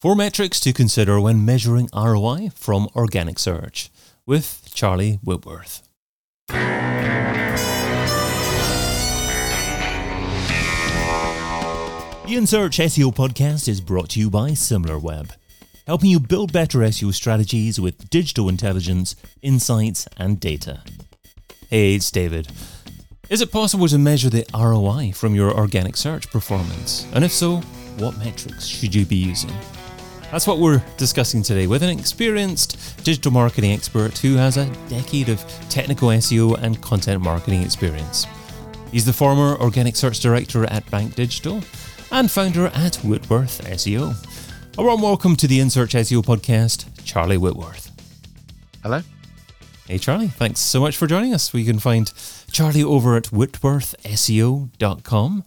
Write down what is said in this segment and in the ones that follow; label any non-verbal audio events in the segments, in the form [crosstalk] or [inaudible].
Four metrics to consider when measuring ROI from organic search with Charlie Whitworth. The InSearch SEO podcast is brought to you by SimilarWeb, helping you build better SEO strategies with digital intelligence, insights, and data. Hey, it's David. Is it possible to measure the ROI from your organic search performance? And if so, what metrics should you be using? That's what we're discussing today with an experienced digital marketing expert who has a decade of technical SEO and content marketing experience. He's the former organic search director at Bank Digital and founder at Whitworth SEO. A warm welcome to the InSearch SEO podcast, Charlie Whitworth. Hello. Hey, Charlie. Thanks so much for joining us. We can find Charlie over at whitworthseo.com.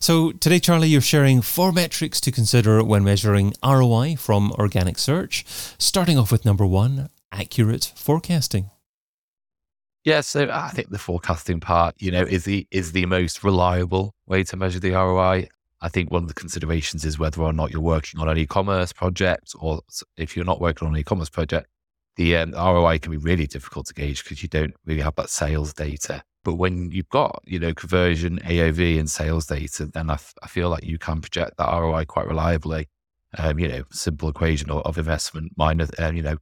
So today, Charlie, you're sharing four metrics to consider when measuring ROI from organic search. Starting off with number one, accurate forecasting. Yeah, so I think the forecasting part, you know, is the is the most reliable way to measure the ROI. I think one of the considerations is whether or not you're working on an e-commerce project, or if you're not working on an e-commerce project, the um, ROI can be really difficult to gauge because you don't really have that sales data. But when you've got, you know, conversion, AOV and sales data, then I, f- I feel like you can project that ROI quite reliably. Um, you know, simple equation of, of investment minus, um, you know,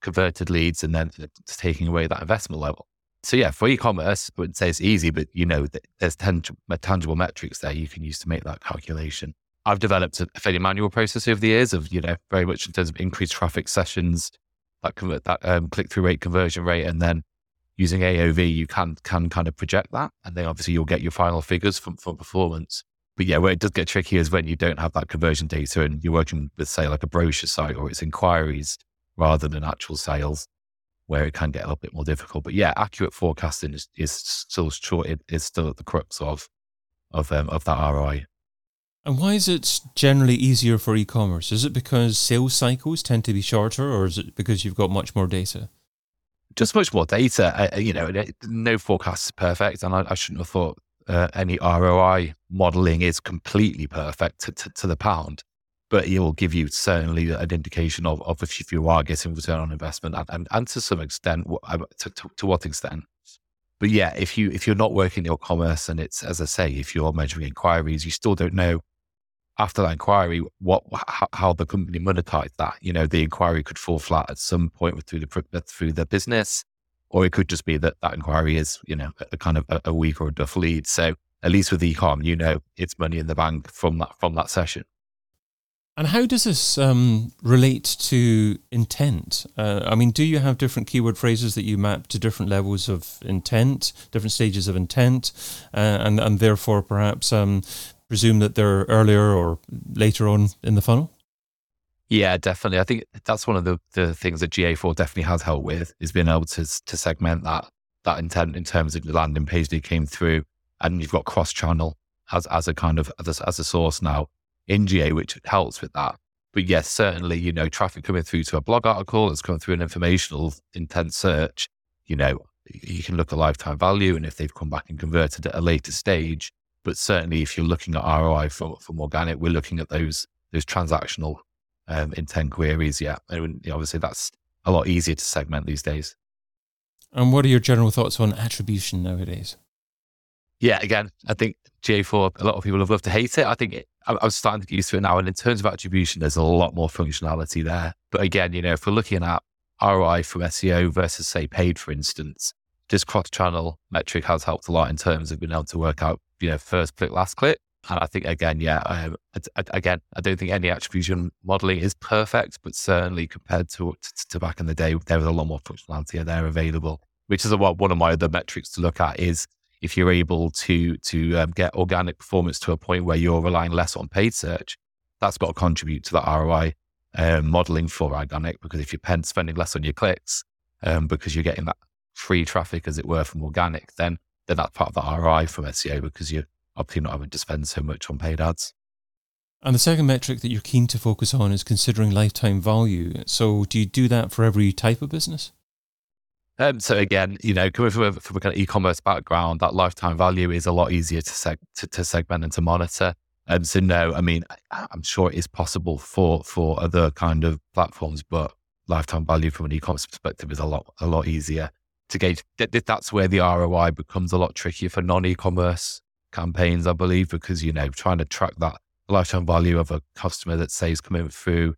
converted leads and then taking away that investment level. So yeah, for e-commerce, I wouldn't say it's easy, but you know, there's tangible, tangible metrics there you can use to make that calculation. I've developed a fairly manual process over the years of, you know, very much in terms of increased traffic sessions, that convert that um, click through rate, conversion rate, and then using AOV, you can can kind of project that, and then obviously you'll get your final figures from from performance. But yeah, where it does get tricky is when you don't have that conversion data and you're working with say like a brochure site or it's inquiries rather than actual sales, where it can get a little bit more difficult. But yeah, accurate forecasting is, is still short. It is still at the crux of of um, of that ROI. And why is it generally easier for e-commerce? Is it because sales cycles tend to be shorter, or is it because you've got much more data? just much more data. Uh, you know, no forecast is perfect, and I, I shouldn't have thought uh, any ROI modeling is completely perfect to, to, to, the pound. But it will give you certainly an indication of, of if you are getting return on investment, and, and, and to some extent, uh, to, to, to what extent. But yeah, if you if you're not working in e-commerce, and it's as I say, if you're measuring inquiries, you still don't know after that inquiry, what how, the company monetized that. You know, the inquiry could fall flat at some point through the through the business, or it could just be that that inquiry is you know a, a kind of a, a, weak or a duff lead. So at least with ecom, you know, it's money in the bank from that from that session. And how does this um, relate to intent? Uh, I mean, do you have different keyword phrases that you map to different levels of intent, different stages of intent, uh, and and therefore perhaps um, presume that they're earlier or later on in the funnel? Yeah, definitely. I think that's one of the, the things that GA4 definitely has helped with is being able to to segment that that intent in terms of the landing page that came through, and you've got cross channel as as a kind of as a, as a source now in GA, which helps with that. But yes, certainly, you know, traffic coming through to a blog article that's coming through an informational intent search, you know, you can look at lifetime value and if they've come back and converted at a later stage, but certainly, if you're looking at ROI from, from organic, we're looking at those those transactional um, intent queries. Yeah, and obviously that's a lot easier to segment these days. And what are your general thoughts on attribution nowadays? Yeah, again, I think GA4, a lot of people have loved to hate it. I think it, I, I'm starting to get used to it now. And in terms of attribution, there's a lot more functionality there. But again, you know, if we're looking at ROI from SEO versus, say, paid, for instance, this cross channel metric has helped a lot in terms of being able to work out you know, first click, last click. And I think again, yeah, um, again, I don't think any attribution modeling is perfect, but certainly compared to, to, to back in the day, there was a lot more functionality there available. Which is what one of my other metrics to look at is if you're able to to um, get organic performance to a point where you're relying less on paid search, that's got to contribute to that ROI um, modeling for organic. Because if you're spending less on your clicks um, because you're getting that free traffic, as it were, from organic, then then that's part of the ROI from SEO because you're obviously not having to spend so much on paid ads. And the second metric that you're keen to focus on is considering lifetime value. So, do you do that for every type of business? Um, so again, you know, coming from a, from a kind of e-commerce background, that lifetime value is a lot easier to, seg- to, to segment and to monitor. And so, no, I mean, I'm sure it is possible for for other kind of platforms, but lifetime value from an e-commerce perspective is a lot a lot easier to gauge. That's where the ROI becomes a lot trickier for non-e-commerce campaigns, I believe, because you know trying to track that lifetime value of a customer that say is coming through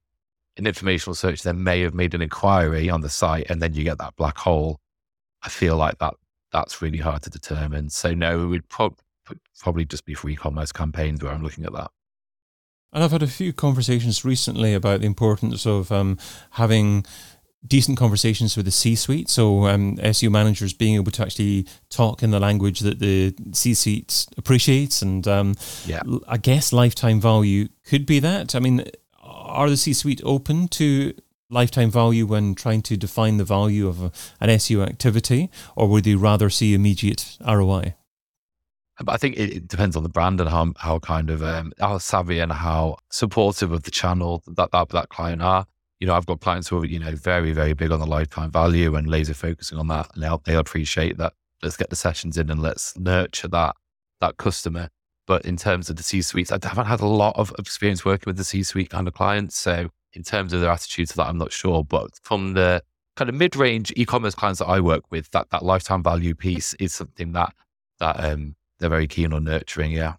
an informational search, then may have made an inquiry on the site, and then you get that black hole. I feel like that that's really hard to determine. So no, it would pro- probably just be for e-commerce campaigns where I'm looking at that. And I've had a few conversations recently about the importance of um, having decent conversations with the C-suite. So um, SEO managers being able to actually talk in the language that the C-suite appreciates, and um, yeah, I guess lifetime value could be that. I mean, are the C-suite open to lifetime value when trying to define the value of a, an SEO activity, or would they rather see immediate ROI? But I think it, it, depends on the brand and how how kind of um, how savvy and how supportive of the channel that that, that client are. You know, I've got clients who are you know very very big on the lifetime value and laser focusing on that, and they'll they appreciate that. Let's get the sessions in and let's nurture that that customer. But in terms of the C suites, I haven't had a lot of experience working with the C suite kind of clients. So in terms of their attitude to that, I'm not sure. But from the kind of mid range e commerce clients that I work with, that that lifetime value piece is something that that um, they're very keen on nurturing. Yeah.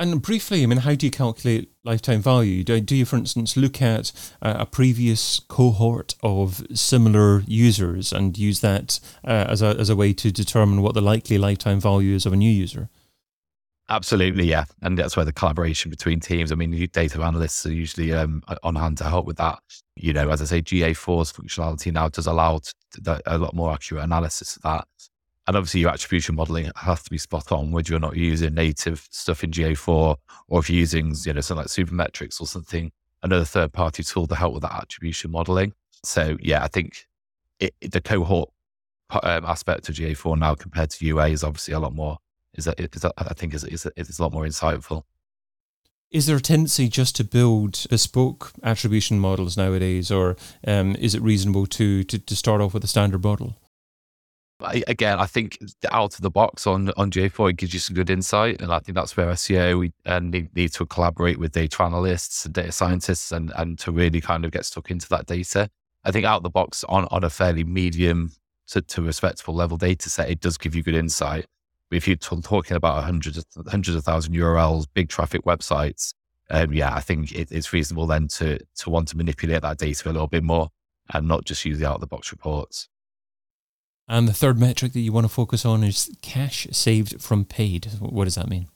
And briefly, I mean, how do you calculate lifetime value? Do, do you, for instance, look at a previous cohort of similar users and use that uh, as, a, as a way to determine what the likely lifetime value is of a new user? Absolutely, yeah, and that's where the collaboration between teams. I mean, data analysts are usually um, on hand to help with that. You know, as I say, GA4's functionality now does allow a lot more accurate analysis of that. And obviously, your attribution modeling has to be spot on, whether you're not using native stuff in GA4 or if you're using, you know, something like Supermetrics or something, another third party tool to help with that attribution modeling. So, yeah, I think it, the cohort um, aspect of GA4 now compared to UA is obviously a lot more, is, that, is that, I think, is, is, is a lot more insightful. Is there a tendency just to build bespoke attribution models nowadays, or um, is it reasonable to, to, to start off with a standard model? I, again, I think out of the box on on GA4 it gives you some good insight, and I think that's where SEO we uh, need, need to collaborate with data analysts and data scientists, and and to really kind of get stuck into that data. I think out of the box on on a fairly medium to, to respectable level data set, it does give you good insight. But if you're t- talking about hundreds of hundreds of thousand URLs, big traffic websites, um, yeah, I think it, it's reasonable then to to want to manipulate that data a little bit more and not just use the out of the box reports. And the third metric that you want to focus on is cash saved from paid. What does that mean?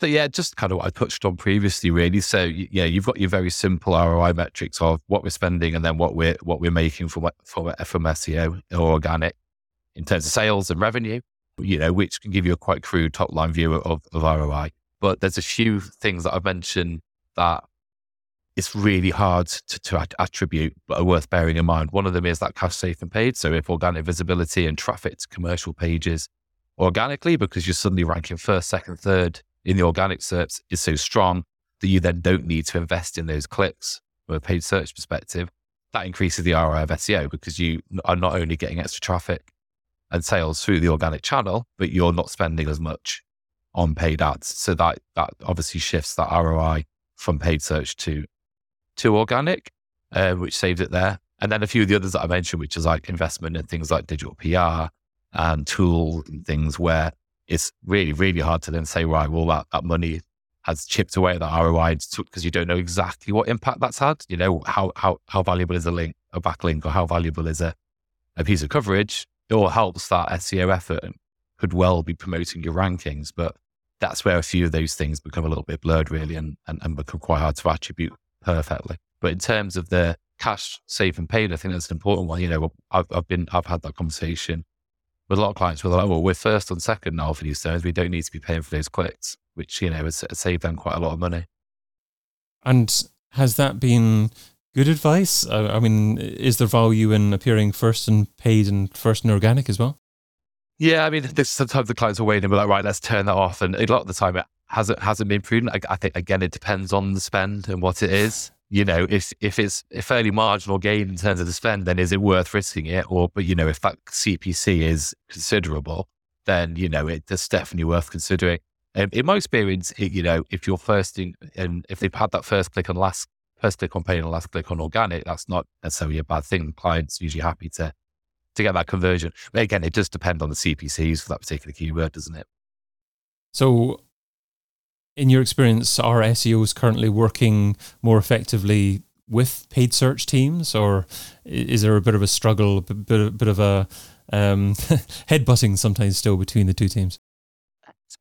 So yeah, just kind of what I touched on previously, really. So yeah, you've got your very simple ROI metrics of what we're spending and then what we're what we're making from from from SEO or organic in terms of sales and revenue. You know, which can give you a quite crude top line view of, of ROI. But there's a few things that I've mentioned that it's really hard to, to attribute, but are worth bearing in mind. One of them is that cash safe and paid. So if organic visibility and traffic to commercial pages organically, because you're suddenly ranking first, second, third in the organic search is so strong that you then don't need to invest in those clicks from a paid search perspective. That increases the ROI of SEO because you are not only getting extra traffic and sales through the organic channel, but you're not spending as much on paid ads. So that that obviously shifts that ROI from paid search to to organic, uh, which saved it there. And then a few of the others that I mentioned, which is like investment in things like digital PR and tool and things where it's really, really hard to then say, right, well, that, that money has chipped away at the ROI because you don't know exactly what impact that's had. You know, how, how, how valuable is a link, a backlink, or how valuable is a, a piece of coverage? It all helps that SEO effort and could well be promoting your rankings. But that's where a few of those things become a little bit blurred, really, and, and, and become quite hard to attribute perfectly. But in terms of the cash safe and paid, I think that's an important one. You know, I've, I've been, I've had that conversation with a lot of clients where they're like, oh, well, we're first and second now for these terms. We don't need to be paying for those clicks, which, you know, has saved them quite a lot of money. And has that been good advice? I mean, is there value in appearing first and paid and first and organic as well? Yeah, I mean, this, sometimes the clients are waiting and be like, right, let's turn that off. And a lot of the time it hasn't hasn't been prudent. I, I, think again, it depends on the spend and what it is. You know, if if it's a fairly marginal gain in terms of the spend, then is it worth risking it? Or, but you know, if that CPC is considerable, then you know it's definitely worth considering. Um, in my experience, it, you know, if you're first in, and if they've had that first click on last first click on paid and last click on organic, that's not necessarily a bad thing. The client's usually happy to to get that conversion. But again, it does depend on the CPCs for that particular keyword, doesn't it? So, in your experience, are SEOs currently working more effectively with paid search teams, or is there a bit of a struggle, a bit, bit of a um, [laughs] headbutting sometimes still between the two teams?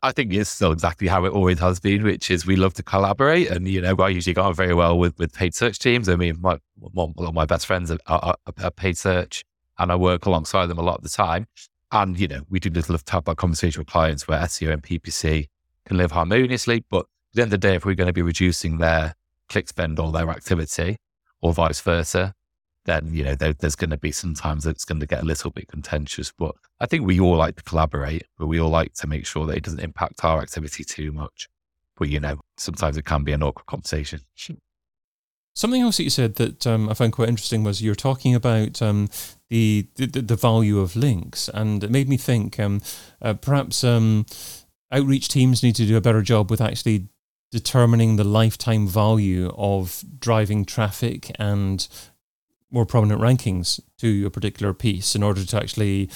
I think it's still exactly how it always has been, which is we love to collaborate. And, you know, I usually got on very well with, with paid search teams. I mean, my, one of my best friends are, are, are, paid search and I work alongside them a lot of the time. And, you know, we do love to have that conversation with clients where SEO and PPC can live harmoniously. But at the end of the day, if we're going to be reducing their click spend or their activity or vice versa, then you know there, there's going to be sometimes it's going to get a little bit contentious. But I think we all like to collaborate, but we all like to make sure that it doesn't impact our activity too much. But you know, sometimes it can be an awkward conversation. Something else that you said that um, I found quite interesting was you're talking about um, the, the, the value of links, and it made me think um, uh, perhaps um, outreach teams need to do a better job with actually determining the lifetime value of driving traffic and more prominent rankings to a particular piece in order to actually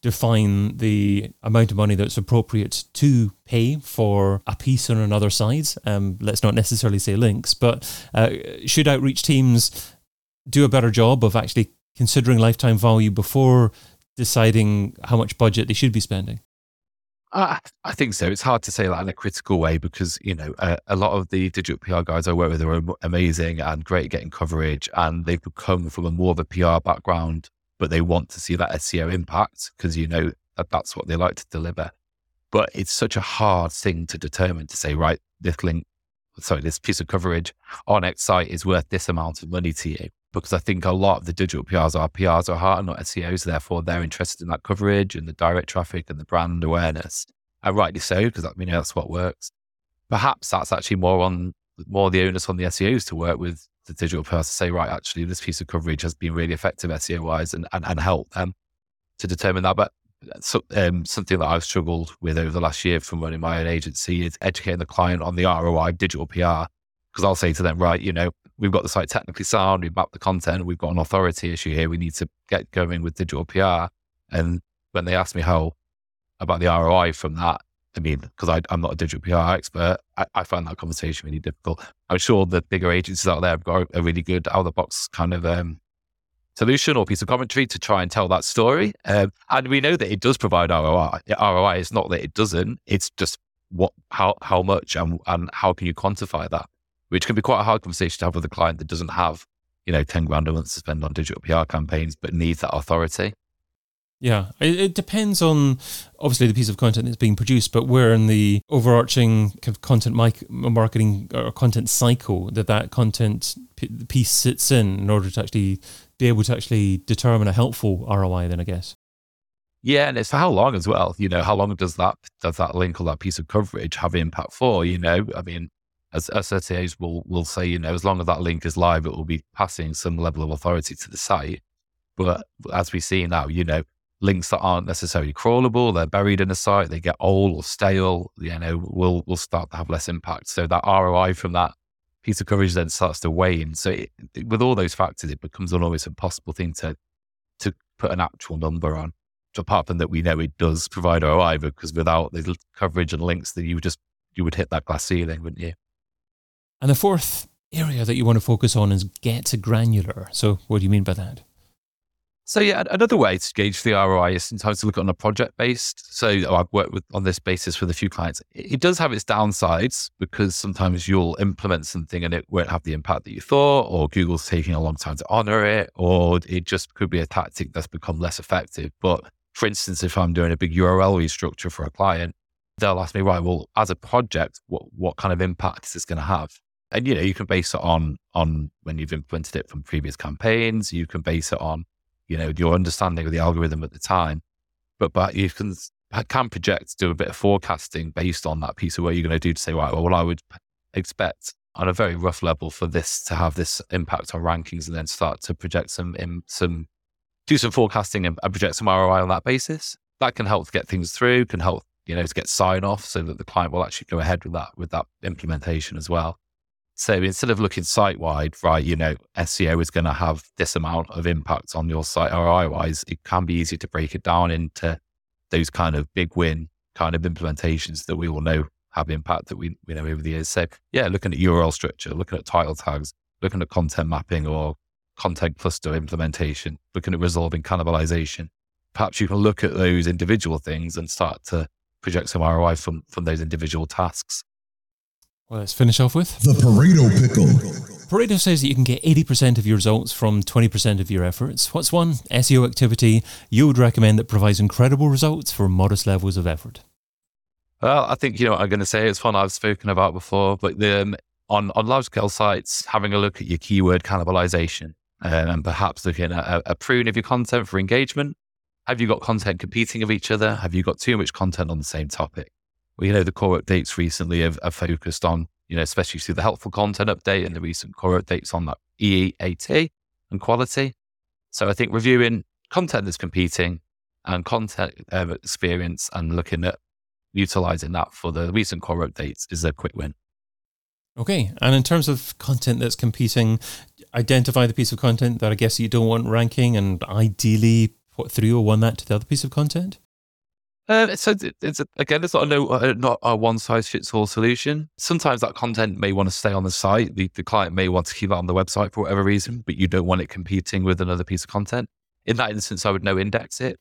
define the amount of money that's appropriate to pay for a piece on another side. Um, let's not necessarily say links, but uh, should outreach teams do a better job of actually considering lifetime value before deciding how much budget they should be spending? Uh, I think so. It's hard to say that in a critical way because, you know, uh, a lot of the digital PR guys I work with are amazing and great at getting coverage and they've come from a more of a PR background, but they want to see that SEO impact because, you know, that that's what they like to deliver. But it's such a hard thing to determine to say, right, this link, sorry, this piece of coverage on X site is worth this amount of money to you. Because I think a lot of the digital PRs are PRs are hard, not SEOs. Therefore, they're interested in that coverage and the direct traffic and the brand awareness. And rightly so, because I know that's what works. Perhaps that's actually more on more the onus on the SEOs to work with the digital PRs to say, right, actually, this piece of coverage has been really effective SEO wise and, and, and help them to determine that. But so, um, something that I've struggled with over the last year from running my own agency is educating the client on the ROI of digital PR. Because I'll say to them, right, you know, we've got the site technically sound, we've mapped the content, we've got an authority issue here. We need to get going with digital PR. And when they ask me how about the ROI from that, I mean, because I'm not a digital PR expert, I, I find that conversation really difficult. I'm sure the bigger agencies out there have got a really good out of the box kind of um, solution or piece of commentary to try and tell that story. Um, and we know that it does provide ROI. ROI is not that it doesn't; it's just what, how, how much, and, and how can you quantify that? Which can be quite a hard conversation to have with a client that doesn't have, you know, 10 grand a month to spend on digital PR campaigns, but needs that authority. Yeah, it, it, depends on obviously the piece of content that's being produced, but where in the overarching kind of content mic- marketing or content cycle that that content p- piece sits in in order to actually be able to actually determine a helpful ROI. Then I guess. Yeah, and it's for how long as well. You know, how long does that does that link or that piece of coverage have impact for? You know, I mean, as, SEOs will will say, you know, as long as that link is live, it will be passing some level of authority to the site. But as we see now, you know, links that aren't necessarily crawlable, they're buried in a site, they get old or stale, you know, will will start to have less impact. So that ROI from that piece of coverage then starts to wane. So it, with all those factors, it becomes an almost impossible thing to to put an actual number on. Apart from that, we know it does provide ROI because without the coverage and links, that you just you would hit that glass ceiling, wouldn't you? And the fourth area that you want to focus on is get to granular. So, what do you mean by that? So yeah, another way to gauge the ROI is sometimes to look on a project based. So I've worked with on this basis with a few clients. It does have its downsides because sometimes you'll implement something and it won't have the impact that you thought, or Google's taking a long time to honor it, or it just could be a tactic that's become less effective. But for instance, if I'm doing a big URL restructure for a client, they'll ask me, right, well, as a project, what what kind of impact is this going to have? And you know you can base it on on when you've implemented it from previous campaigns you can base it on you know your understanding of the algorithm at the time but but you can can project do a bit of forecasting based on that piece of work you're going to do to say right well what i would expect on a very rough level for this to have this impact on rankings and then start to project some in, some do some forecasting and project some roi on that basis that can help get things through can help you know, to get sign off so that the client will actually go ahead with that, with that implementation as well. So instead of looking site wide, right, you know, SEO is going to have this amount of impact on your site ROI wise, it can be easy to break it down into those kind of big win kind of implementations that we all know have impact that we, we know over the years. So yeah, looking at URL structure, looking at title tags, looking at content mapping or content cluster implementation, looking at resolving cannibalization. Perhaps you can look at those individual things and start to project some ROI from, from those individual tasks. Well, let's finish off with the Pareto Pickle. Pareto says that you can get 80% of your results from 20% of your efforts. What's one SEO activity you would recommend that provides incredible results for modest levels of effort? Well, I think you know what I'm going to say. It's one I've spoken about before, but the, um, on on large scale sites, having a look at your keyword cannibalization um, and perhaps looking at a, a prune of your content for engagement. Have you got content competing with each other? Have you got too much content on the same topic? Well, you know, the core updates recently have, have focused on, you know, especially through the helpful content update and the recent core updates on that EEAT and quality. So I think reviewing content that's competing and content uh, experience and looking at utilizing that for the recent core updates is a quick win. Okay. And in terms of content that's competing, identify the piece of content that I guess you don't want ranking and ideally put 301 that to the other piece of content? Uh, so it's again, it's not a no, uh, not a one size fits all solution. Sometimes that content may want to stay on the site. The, the client may want to keep it on the website for whatever reason, but you don't want it competing with another piece of content. In that instance, I would no index it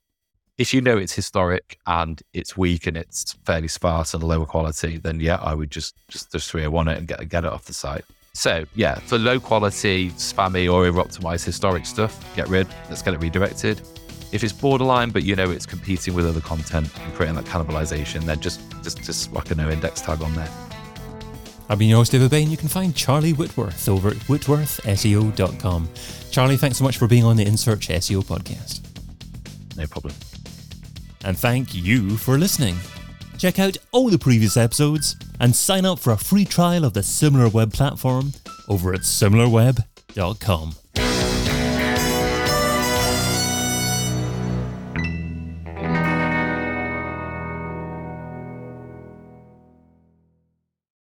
if you know it's historic and it's weak and it's fairly sparse and lower quality, then yeah, I would just just just 301 it and get get it off the site. So yeah, for low quality, spammy or over-optimized historic stuff, get rid. Let's get it redirected. If it's borderline, but you know it's competing with other content and creating that cannibalization, then just just just whack a no index tag on there. I've been your host, David Bain. You can find Charlie Whitworth over at whitworthseo.com. Charlie, thanks so much for being on the In Search SEO podcast. No problem and thank you for listening. Check out all the previous episodes and sign up for a free trial of the SimilarWeb platform over at similarweb.com.